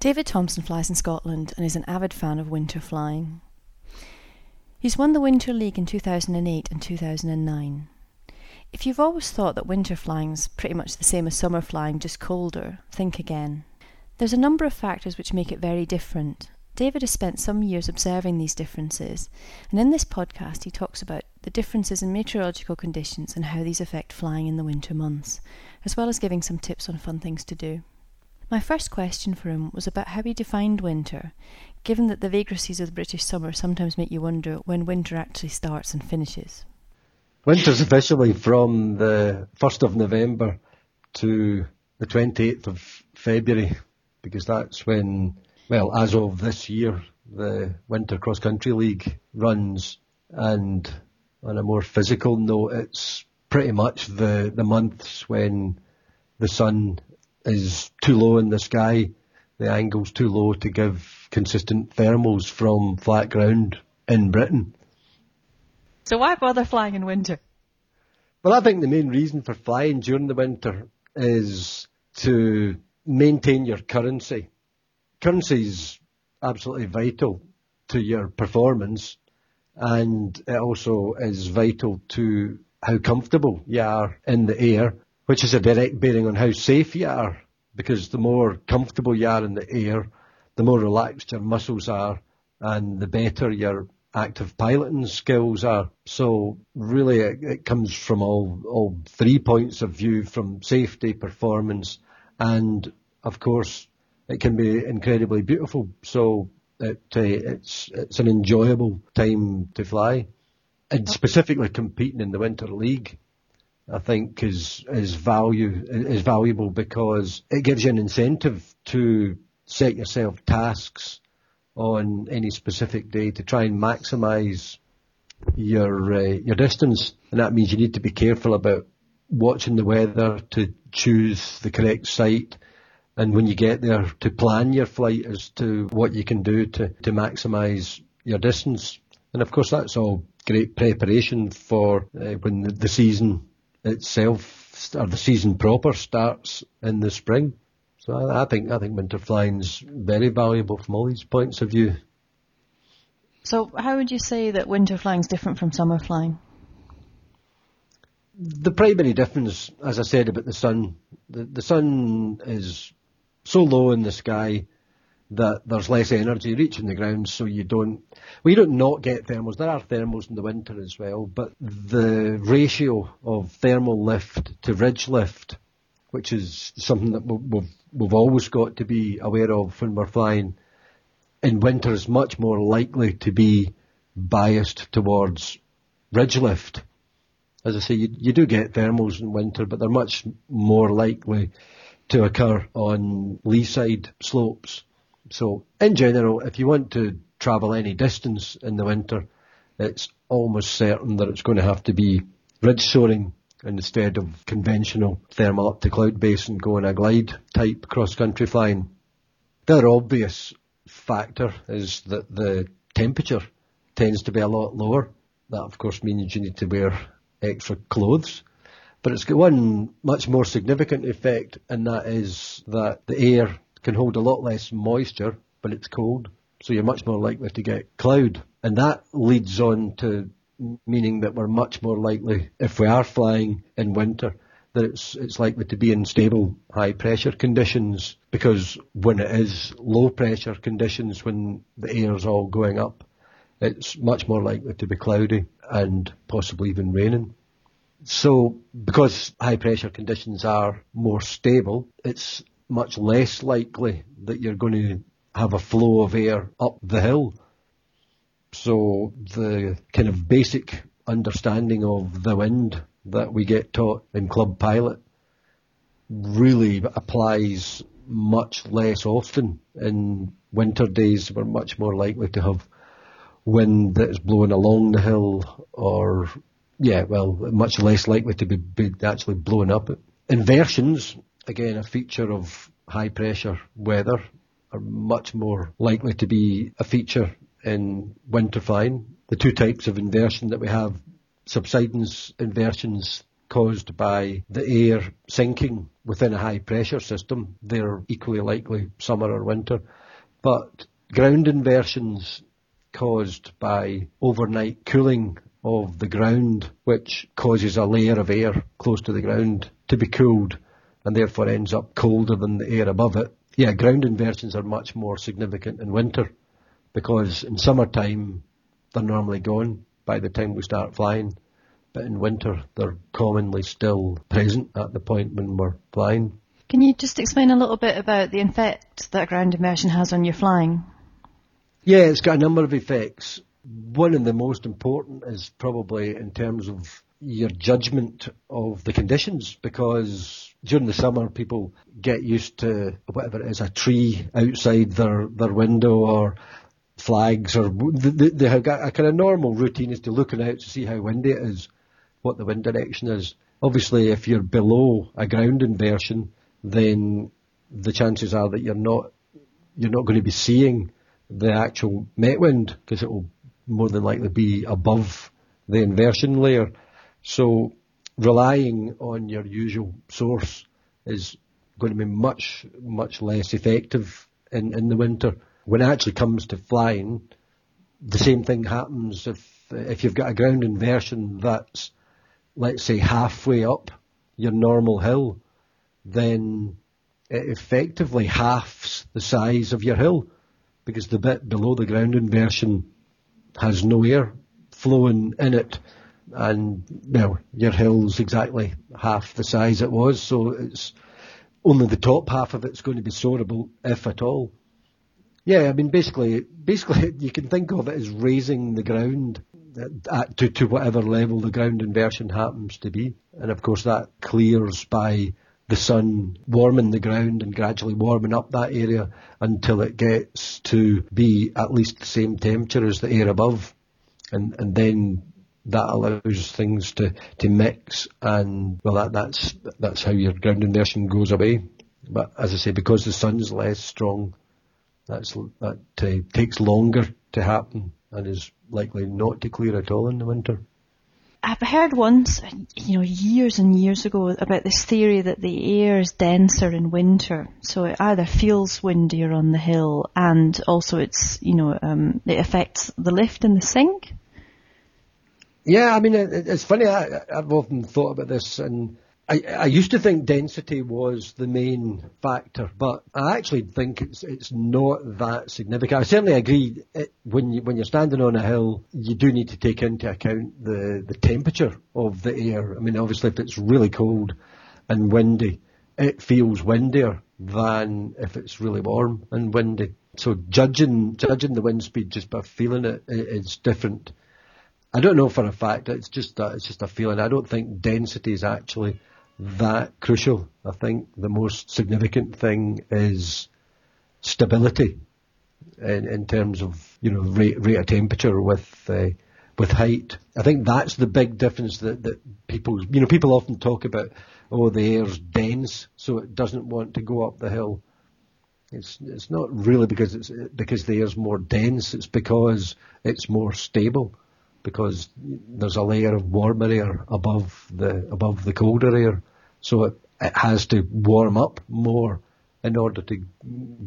David Thomson flies in Scotland and is an avid fan of winter flying. He's won the Winter League in 2008 and 2009. If you've always thought that winter flying's pretty much the same as summer flying, just colder, think again. There's a number of factors which make it very different. David has spent some years observing these differences, and in this podcast he talks about the differences in meteorological conditions and how these affect flying in the winter months, as well as giving some tips on fun things to do. My first question for him was about how he defined winter, given that the vagaries of the British summer sometimes make you wonder when winter actually starts and finishes. Winter's officially from the 1st of November to the 28th of February, because that's when, well, as of this year, the Winter Cross Country League runs, and on a more physical note, it's pretty much the, the months when the sun is too low in the sky, the angle's too low to give consistent thermals from flat ground in Britain. So why bother flying in winter? Well, I think the main reason for flying during the winter is to maintain your currency. Currency is absolutely vital to your performance and it also is vital to how comfortable you are in the air which is a direct bearing on how safe you are, because the more comfortable you are in the air, the more relaxed your muscles are, and the better your active piloting skills are. So really it, it comes from all, all three points of view, from safety, performance, and of course it can be incredibly beautiful. So it, uh, it's, it's an enjoyable time to fly. And specifically competing in the Winter League, I think is is value is valuable because it gives you an incentive to set yourself tasks on any specific day to try and maximise your uh, your distance, and that means you need to be careful about watching the weather to choose the correct site, and when you get there to plan your flight as to what you can do to to maximise your distance, and of course that's all great preparation for uh, when the, the season itself, or the season proper, starts in the spring. So I, I think I think winter flying's very valuable from all these points of view. So how would you say that winter flying is different from summer flying? The primary difference, as I said about the sun, the, the sun is so low in the sky that there's less energy reaching the ground, so you don't, well, you don't not get thermals. There are thermals in the winter as well, but the ratio of thermal lift to ridge lift, which is something that we've, we've always got to be aware of when we're flying, in winter is much more likely to be biased towards ridge lift. As I say, you, you do get thermals in winter, but they're much more likely to occur on lee side slopes so in general, if you want to travel any distance in the winter, it's almost certain that it's going to have to be ridge soaring instead of conventional thermal up to cloud base and going a glide type cross country flying. The obvious factor is that the temperature tends to be a lot lower. That of course means you need to wear extra clothes. But it's got one much more significant effect and that is that the air can hold a lot less moisture, but it's cold, so you're much more likely to get cloud. And that leads on to meaning that we're much more likely, if we are flying in winter, that it's, it's likely to be in stable high pressure conditions because when it is low pressure conditions, when the air is all going up, it's much more likely to be cloudy and possibly even raining. So because high pressure conditions are more stable, it's much less likely that you're going to have a flow of air up the hill. So the kind of basic understanding of the wind that we get taught in Club Pilot really applies much less often. In winter days, we're much more likely to have wind that is blowing along the hill or, yeah, well, much less likely to be, be actually blowing up. Inversions again, a feature of high pressure weather are much more likely to be a feature in winter fine. The two types of inversion that we have, subsidence inversions caused by the air sinking within a high pressure system. They're equally likely summer or winter. But ground inversions caused by overnight cooling of the ground, which causes a layer of air close to the ground to be cooled and therefore ends up colder than the air above it. Yeah, ground inversions are much more significant in winter because in summertime they're normally gone by the time we start flying, but in winter they're commonly still present at the point when we're flying. Can you just explain a little bit about the effect that ground inversion has on your flying? Yeah, it's got a number of effects. One of the most important is probably in terms of your judgment of the conditions because during the summer people get used to whatever it is, a tree outside their, their window or flags or they, they have got a kind of normal routine is to looking out to see how windy it is, what the wind direction is. Obviously if you're below a ground inversion then the chances are that you're not you're not going to be seeing the actual met wind because it will more than likely be above the inversion layer. So relying on your usual source is going to be much, much less effective in, in the winter. When it actually comes to flying, the same thing happens if if you've got a ground inversion that's, let's say, halfway up your normal hill, then it effectively halves the size of your hill because the bit below the ground inversion has no air flowing in it and well your hill's exactly half the size it was so it's only the top half of it's going to be soarable if at all yeah I mean basically basically you can think of it as raising the ground uh, at, to, to whatever level the ground inversion happens to be and of course that clears by the sun warming the ground and gradually warming up that area until it gets to be at least the same temperature as the air above. And, and then that allows things to, to mix and well that, that's that's how your ground inversion goes away. But as I say, because the sun's less strong, that's that uh, takes longer to happen and is likely not to clear at all in the winter. I've heard once, you know, years and years ago about this theory that the air is denser in winter, so it either feels windier on the hill and also it's, you know, um, it affects the lift and the sink. Yeah, I mean, it, it's funny. I, I've often thought about this and I, I used to think density was the main factor, but I actually think it's it's not that significant. I certainly agree. It, when you when you're standing on a hill, you do need to take into account the the temperature of the air. I mean, obviously, if it's really cold and windy, it feels windier than if it's really warm and windy. So judging judging the wind speed just by feeling it is different. I don't know for a fact. It's just that it's just a feeling. I don't think density is actually that crucial. I think the most significant thing is stability in, in terms of you know rate, rate of temperature with uh, with height. I think that's the big difference that, that people you know people often talk about oh the air's dense so it doesn't want to go up the hill. It's it's not really because it's because the air's more dense. It's because it's more stable because there's a layer of warmer air above the above the colder air. So it, it has to warm up more in order to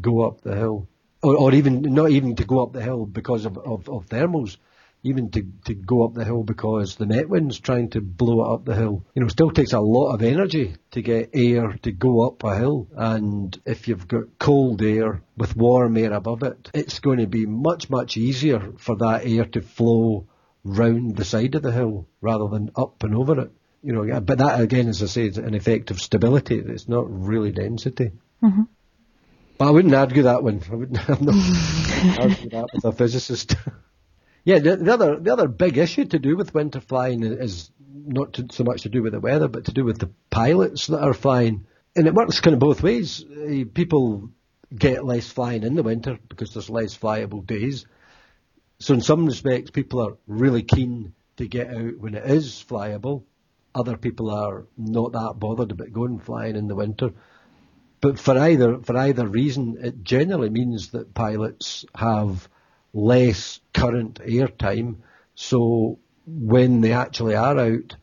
go up the hill. Or, or even, not even to go up the hill because of, of, of thermals, even to, to go up the hill because the net wind's trying to blow it up the hill. You know, still takes a lot of energy to get air to go up a hill. And if you've got cold air with warm air above it, it's going to be much, much easier for that air to flow round the side of the hill rather than up and over it you know, but that again, as I say, is an effect of stability. It's not really density. Mm-hmm. But I wouldn't argue that one. I wouldn't I'm not argue that with a physicist. yeah, the, the, other the other big issue to do with winter flying is not to, so much to do with the weather, but to do with the pilots that are flying. And it works kind of both ways. Uh, people get less flying in the winter because there's less flyable days. So in some respects, people are really keen to get out when it is flyable other people are not that bothered about going flying in the winter. But for either for either reason, it generally means that pilots have less current air time. So when they actually are out,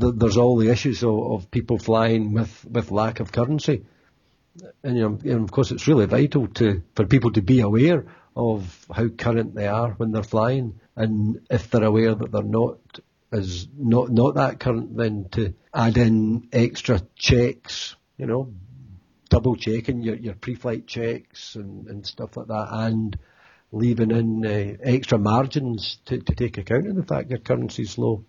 th- there's all the issues of, of people flying with, with lack of currency. And, you know, and of course, it's really vital to for people to be aware of how current they are when they're flying, and if they're aware that they're not as not not that current, then to add in extra checks, you know, double checking your, your pre-flight checks and, and stuff like that, and leaving in uh, extra margins to, to take account of the fact your currency's low.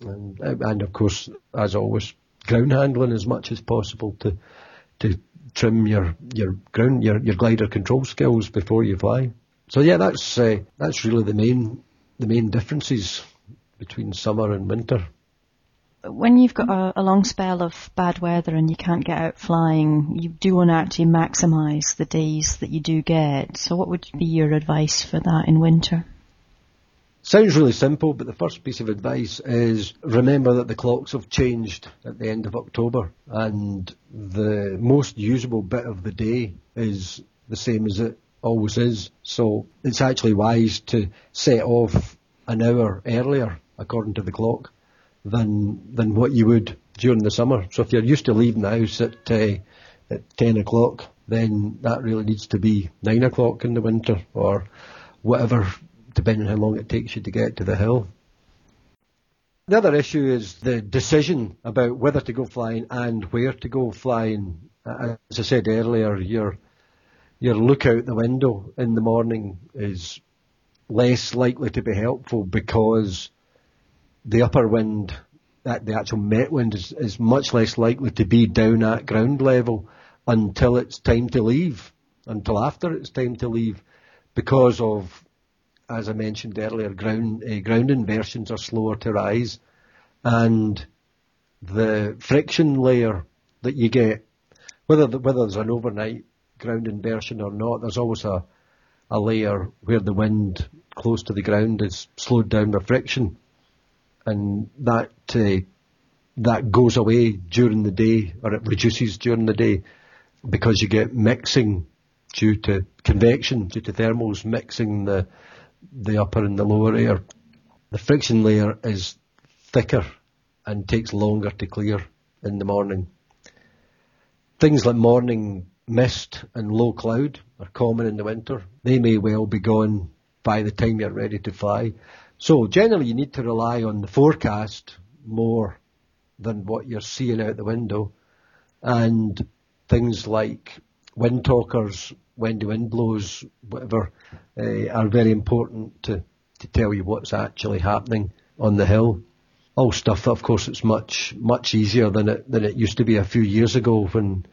And, and of course, as always, ground handling as much as possible to to trim your your ground your, your glider control skills before you fly. So yeah, that's uh, that's really the main the main differences between summer and winter. When you've got a, a long spell of bad weather and you can't get out flying, you do want to actually maximise the days that you do get. So what would be your advice for that in winter? Sounds really simple, but the first piece of advice is remember that the clocks have changed at the end of October and the most usable bit of the day is the same as it always is. So it's actually wise to set off an hour earlier according to the clock than than what you would during the summer. So if you're used to leaving the house at uh, at ten o'clock, then that really needs to be nine o'clock in the winter or whatever depending on how long it takes you to get to the hill. The other issue is the decision about whether to go flying and where to go flying. As I said earlier, your your look out the window in the morning is less likely to be helpful because the upper wind, the actual met wind, is, is much less likely to be down at ground level until it's time to leave, until after it's time to leave, because of as I mentioned earlier, ground uh, ground inversions are slower to rise, and the friction layer that you get, whether the, whether there's an overnight ground inversion or not, there's always a a layer where the wind close to the ground is slowed down by friction, and that uh, that goes away during the day, or it reduces during the day, because you get mixing due to convection, due to thermals mixing the the upper and the lower air. The friction layer is thicker and takes longer to clear in the morning. Things like morning mist and low cloud are common in the winter. They may well be gone by the time you're ready to fly. So generally you need to rely on the forecast more than what you're seeing out the window and things like wind talkers when the wind blows, whatever, uh, are very important to, to tell you what's actually happening on the hill. All stuff of course, it's much much easier than it than it used to be a few years ago when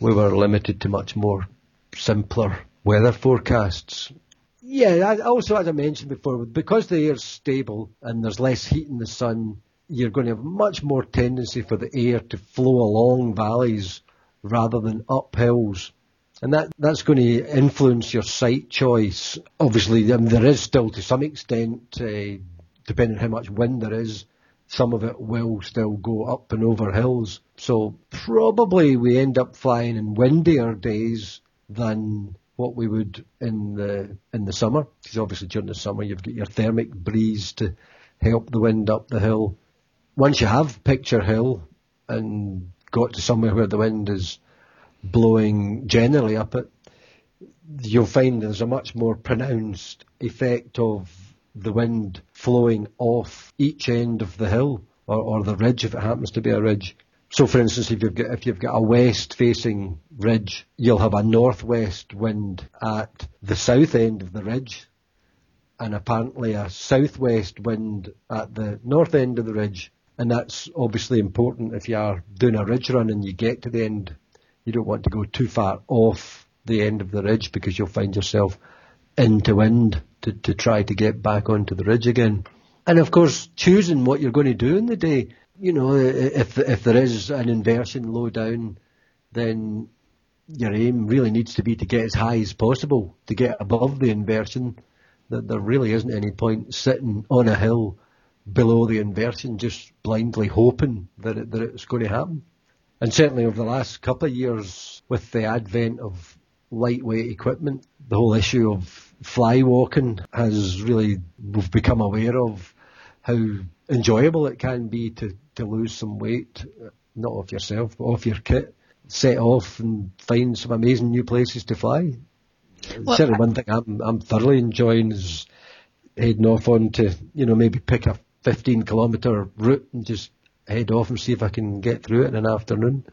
we were limited to much more simpler weather forecasts. Yeah, also as I mentioned before, because the air's stable and there's less heat in the sun, you're going to have much more tendency for the air to flow along valleys rather than up hills and that, that's going to influence your site choice. Obviously, mean, there is still to some extent, uh, depending on how much wind there is, some of it will still go up and over hills. So probably we end up flying in windier days than what we would in the in the summer. Because obviously during the summer you've got your thermic breeze to help the wind up the hill. Once you have picture hill and got to somewhere where the wind is blowing generally up it, you'll find there's a much more pronounced effect of the wind flowing off each end of the hill or, or the ridge if it happens to be a ridge. So, for instance, if you've got if you've got a west-facing ridge, you'll have a northwest wind at the south end of the ridge, and apparently a southwest wind at the north end of the ridge. And that's obviously important if you are doing a ridge run and you get to the end you don't want to go too far off the end of the ridge because you'll find yourself into wind to, to try to get back onto the ridge again. And of course, choosing what you're going to do in the day. You know, if if there is an inversion low down, then your aim really needs to be to get as high as possible to get above the inversion. That there really isn't any point sitting on a hill below the inversion, just blindly hoping that it, that it's going to happen. And certainly over the last couple of years, with the advent of lightweight equipment, the whole issue of fly walking has really, we've become aware of how enjoyable it can be to, to lose some weight, not off yourself, but off your kit, set off and find some amazing new places to fly. Well, Certainly, one thing I'm, I'm thoroughly enjoying is heading off on to, you know, maybe pick a 15 kilometre route and just head off and see if I can get through it in an afternoon.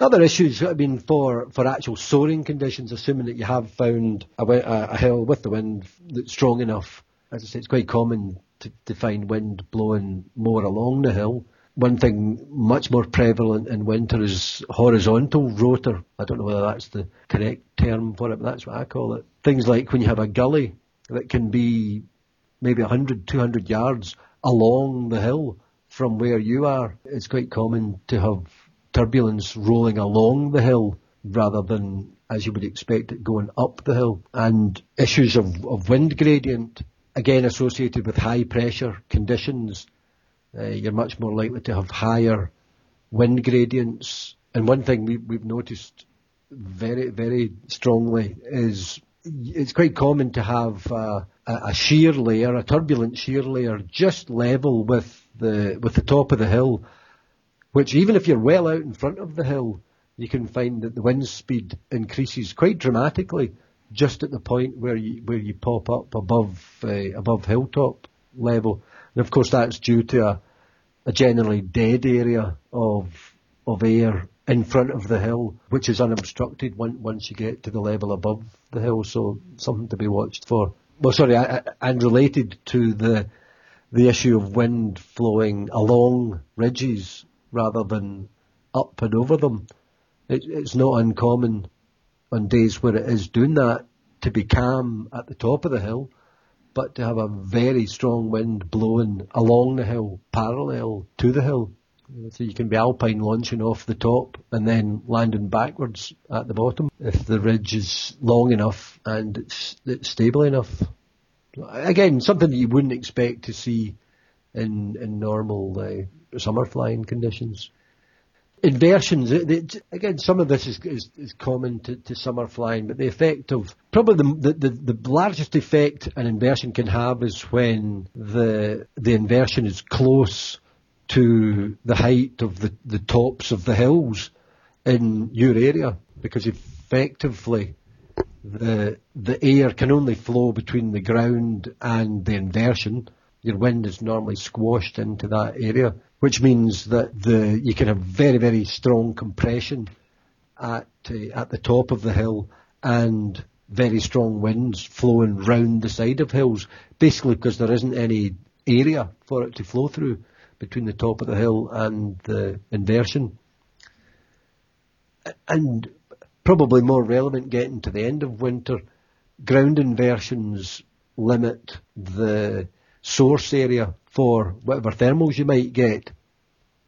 Other issues, have been for, for actual soaring conditions, assuming that you have found a, a, hill with the wind that's strong enough, as I say, it's quite common to, to find wind blowing more along the hill. One thing much more prevalent in winter is horizontal rotor. I don't know whether that's the correct term for it, but that's what I call it. Things like when you have a gully that can be maybe 100, 200 yards along the hill from where you are. It's quite common to have turbulence rolling along the hill rather than as you would expect it going up the hill. And issues of, of wind gradient, again associated with high pressure conditions, uh, you're much more likely to have higher wind gradients. And one thing we, we've noticed very, very strongly is it's quite common to have uh, a, a shear layer, a turbulent shear layer, just level with the with the top of the hill, which even if you're well out in front of the hill, you can find that the wind speed increases quite dramatically just at the point where you where you pop up above uh, above hilltop level, and of course that's due to a, a generally dead area of of air in front of the hill, which is unobstructed once you get to the level above the hill. So something to be watched for. Well, sorry, and related to the the issue of wind flowing along ridges rather than up and over them. It, it's not uncommon on days where it is doing that to be calm at the top of the hill, but to have a very strong wind blowing along the hill, parallel to the hill. So you can be alpine launching off the top and then landing backwards at the bottom if the ridge is long enough and it's, it's stable enough. Again, something that you wouldn't expect to see in in normal uh, summer flying conditions. Inversions, it, it, again, some of this is, is, is common to, to, summer flying, but the effect of probably the, the, the largest effect an inversion can have is when the the inversion is close to the height of the, the tops of the hills in your area, because effectively the the air can only flow between the ground and the inversion. Your wind is normally squashed into that area, which means that the you can have very very strong compression at uh, at the top of the hill and very strong winds flowing round the side of hills, basically because there isn't any area for it to flow through between the top of the hill and the inversion. And probably more relevant getting to the end of winter, ground inversions limit the source area for whatever thermals you might get.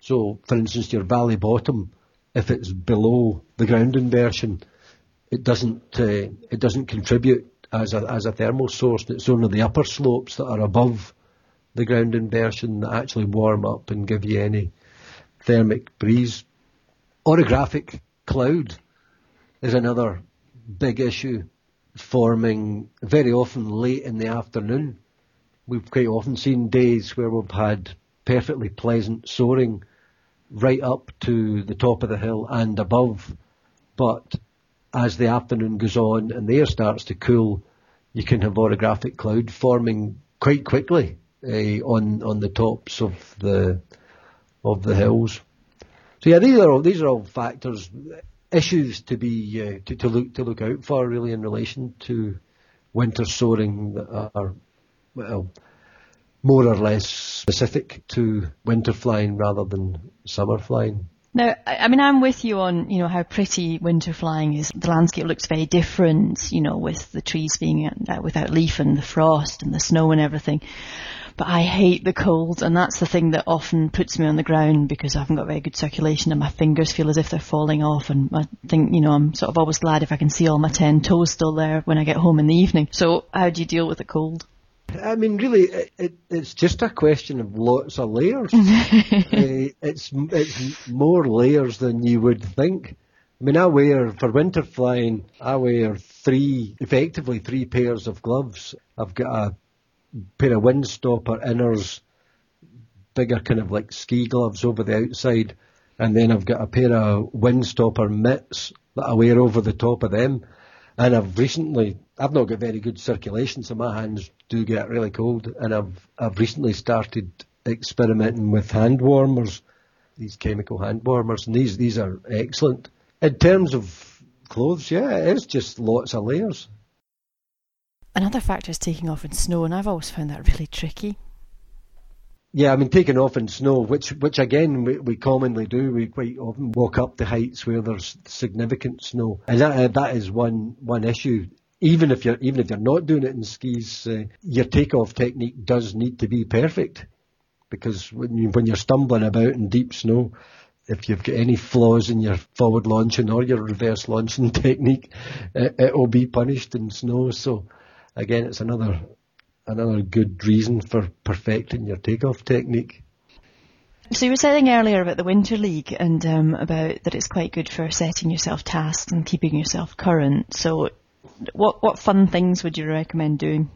So, for instance, your valley bottom, if it's below the ground inversion, it doesn't uh, it doesn't contribute as a as a thermal source. It's only the upper slopes that are above the ground inversion that actually warm up and give you any thermic breeze. Orographic cloud is another big issue forming very often late in the afternoon. We've quite often seen days where we've had perfectly pleasant soaring right up to the top of the hill and above. But as the afternoon goes on and the air starts to cool, you can have orographic cloud forming quite quickly uh, on on the tops of the of the hills. So yeah, these are all these are all factors issues to be uh, to, to, look to look out for really in relation to winter soaring that are well more or less specific to winter flying rather than summer flying. Now, I mean, I'm with you on, you know, how pretty winter flying is. The landscape looks very different, you know, with the trees being uh, without leaf and the frost and the snow and everything but I hate the cold, and that's the thing that often puts me on the ground because I haven't got very good circulation, and my fingers feel as if they're falling off. And I think, you know, I'm sort of always glad if I can see all my ten toes still there when I get home in the evening. So, how do you deal with the cold? I mean, really, it, it, it's just a question of lots of layers. uh, it's it's more layers than you would think. I mean, I wear for winter flying. I wear three, effectively three pairs of gloves. I've got a pair of windstopper inners, bigger kind of like ski gloves over the outside, and then I've got a pair of windstopper mitts that I wear over the top of them. And I've recently, I've not got very good circulation, so my hands do get really cold. And I've, I've recently started experimenting with hand warmers, these chemical hand warmers, and these, these are excellent. In terms of clothes, yeah, it's just lots of layers. Another factor is taking off in snow, and I've always found that really tricky. Yeah, I mean, taking off in snow, which which again we, we commonly do. We quite often walk up to heights where there's significant snow, and that uh, that is one one issue. Even if you're even if you're not doing it in skis, uh, your takeoff technique does need to be perfect, because when you when you're stumbling about in deep snow, if you've got any flaws in your forward launching or your reverse launching technique, it, it will be punished in snow. So again, it's another another good reason for perfecting your takeoff technique. So you were saying earlier about the Winter League and um, about that it's quite good for setting yourself tasks and keeping yourself current. So, what what fun things would you recommend doing?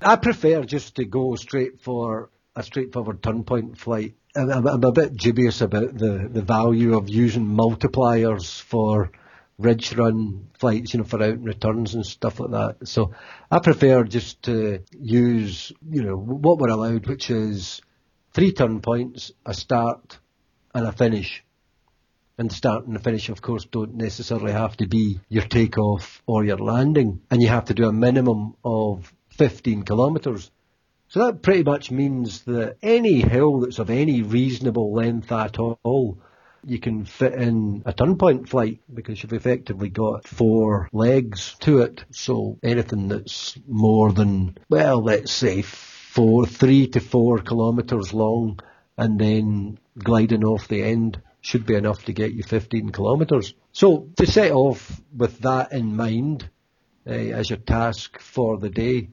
I prefer just to go straight for a straightforward turnpoint flight. I'm, I'm a bit dubious about the, the value of using multipliers for ridge run flights, you know, for out and returns and stuff like that. So I prefer just to use, you know, what we're allowed, which is three turn points, a start and a finish. And the start and the finish, of course, don't necessarily have to be your takeoff or your landing. And you have to do a minimum of 15 kilometres. So that pretty much means that any hill that's of any reasonable length at all you can fit in a turnpoint flight because you've effectively got four legs to it. So anything that's more than, well, let's say four, three to four kilometres long and then gliding off the end should be enough to get you 15 kilometres. So to set off with that in mind uh, as your task for the day,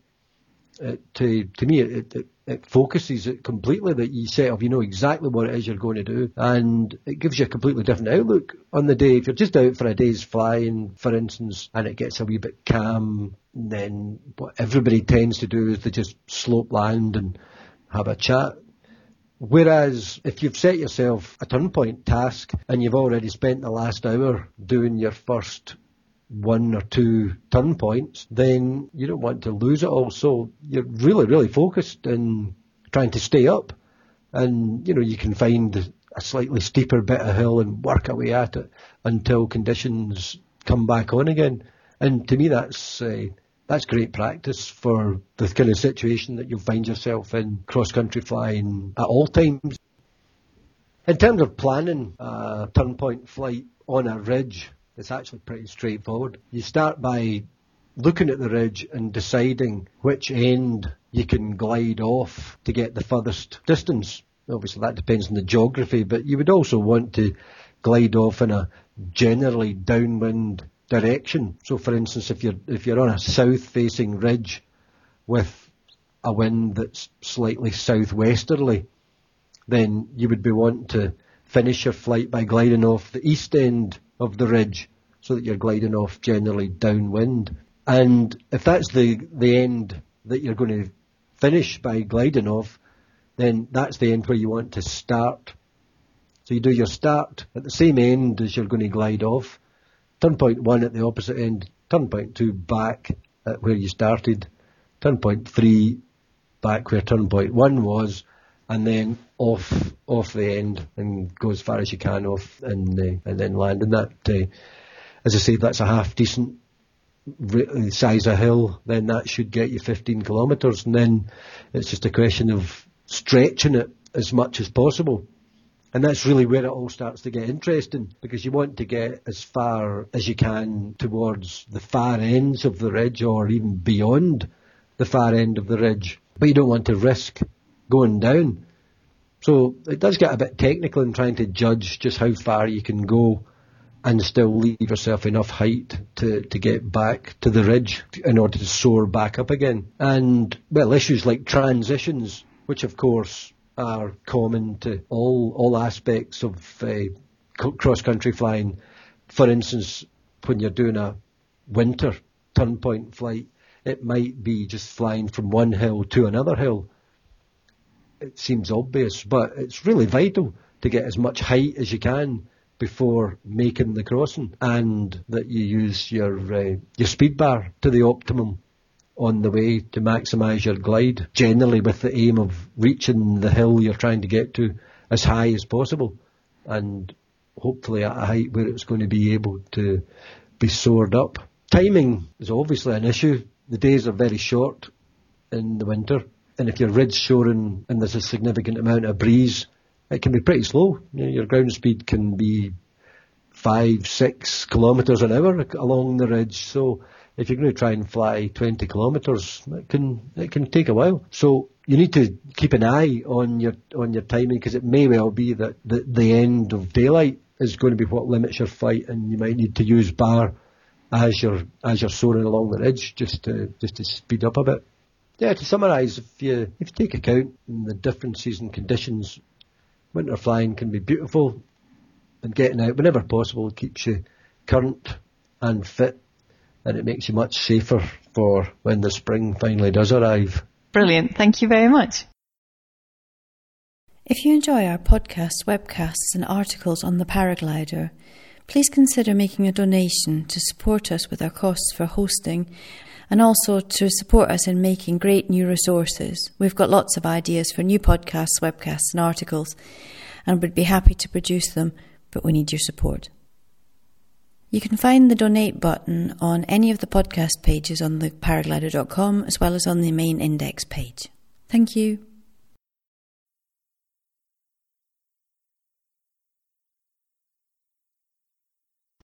uh, to to me it, it, it focuses it completely that you set up, you know exactly what it is you're going to do, and it gives you a completely different outlook on the day. If you're just out for a day's flying, for instance, and it gets a wee bit calm, then what everybody tends to do is they just slope land and have a chat. Whereas if you've set yourself a turn point task and you've already spent the last hour doing your first one or two turn points, then you don't want to lose it all. So you're really, really focused in trying to stay up. And, you know, you can find a slightly steeper bit of hill and work away at it until conditions come back on again. And to me, that's uh, that's great practice for the kind of situation that you'll find yourself in cross country flying at all times. In terms of planning a turn point flight on a ridge, it's actually pretty straightforward. You start by looking at the ridge and deciding which end you can glide off to get the furthest distance. Obviously, that depends on the geography, but you would also want to glide off in a generally downwind direction. So, for instance, if you're if you're on a south-facing ridge with a wind that's slightly southwesterly, then you would be wanting to finish your flight by gliding off the east end of the ridge so that you're gliding off generally downwind. And if that's the, the end that you're going to finish by gliding off, then that's the end where you want to start. So you do your start at the same end as you're going to glide off, turn point one at the opposite end, turn point two back at where you started, turn point three back where turn point one was, and then off off the end and go as far as you can off and uh, and then land. And that, uh, as I say, that's a half decent size of hill. Then that should get you 15 kilometres, and then it's just a question of stretching it as much as possible. And that's really where it all starts to get interesting because you want to get as far as you can towards the far ends of the ridge or even beyond the far end of the ridge. But you don't want to risk going down. So it does get a bit technical in trying to judge just how far you can go and still leave yourself enough height to, to get back to the ridge in order to soar back up again. And, well, issues like transitions, which of course are common to all, all aspects of uh, cross-country flying. For instance, when you're doing a winter turn point flight, it might be just flying from one hill to another hill it seems obvious, but it's really vital to get as much height as you can before making the crossing, and that you use your uh, your speed bar to the optimum on the way to maximise your glide, generally with the aim of reaching the hill you're trying to get to as high as possible, and hopefully at a height where it's going to be able to be soared up. Timing is obviously an issue. The days are very short in the winter, and if your ridge soaring and there's a significant amount of breeze, it can be pretty slow. You know, your ground speed can be five, six kilometres an hour along the ridge. So if you're going to try and fly 20 kilometres, it can it can take a while. So you need to keep an eye on your on your timing because it may well be that the, the end of daylight is going to be what limits your flight, and you might need to use bar as you're as you're soaring along the ridge just to just to speed up a bit. Yeah, to summarise, if you if you take account of the differences in conditions, winter flying can be beautiful, and getting out whenever possible keeps you current and fit, and it makes you much safer for when the spring finally does arrive. Brilliant. Thank you very much. If you enjoy our podcasts, webcasts, and articles on the paraglider, please consider making a donation to support us with our costs for hosting and also to support us in making great new resources. We've got lots of ideas for new podcasts, webcasts, and articles, and would be happy to produce them, but we need your support. You can find the donate button on any of the podcast pages on the paraglider.com as well as on the main index page. Thank you.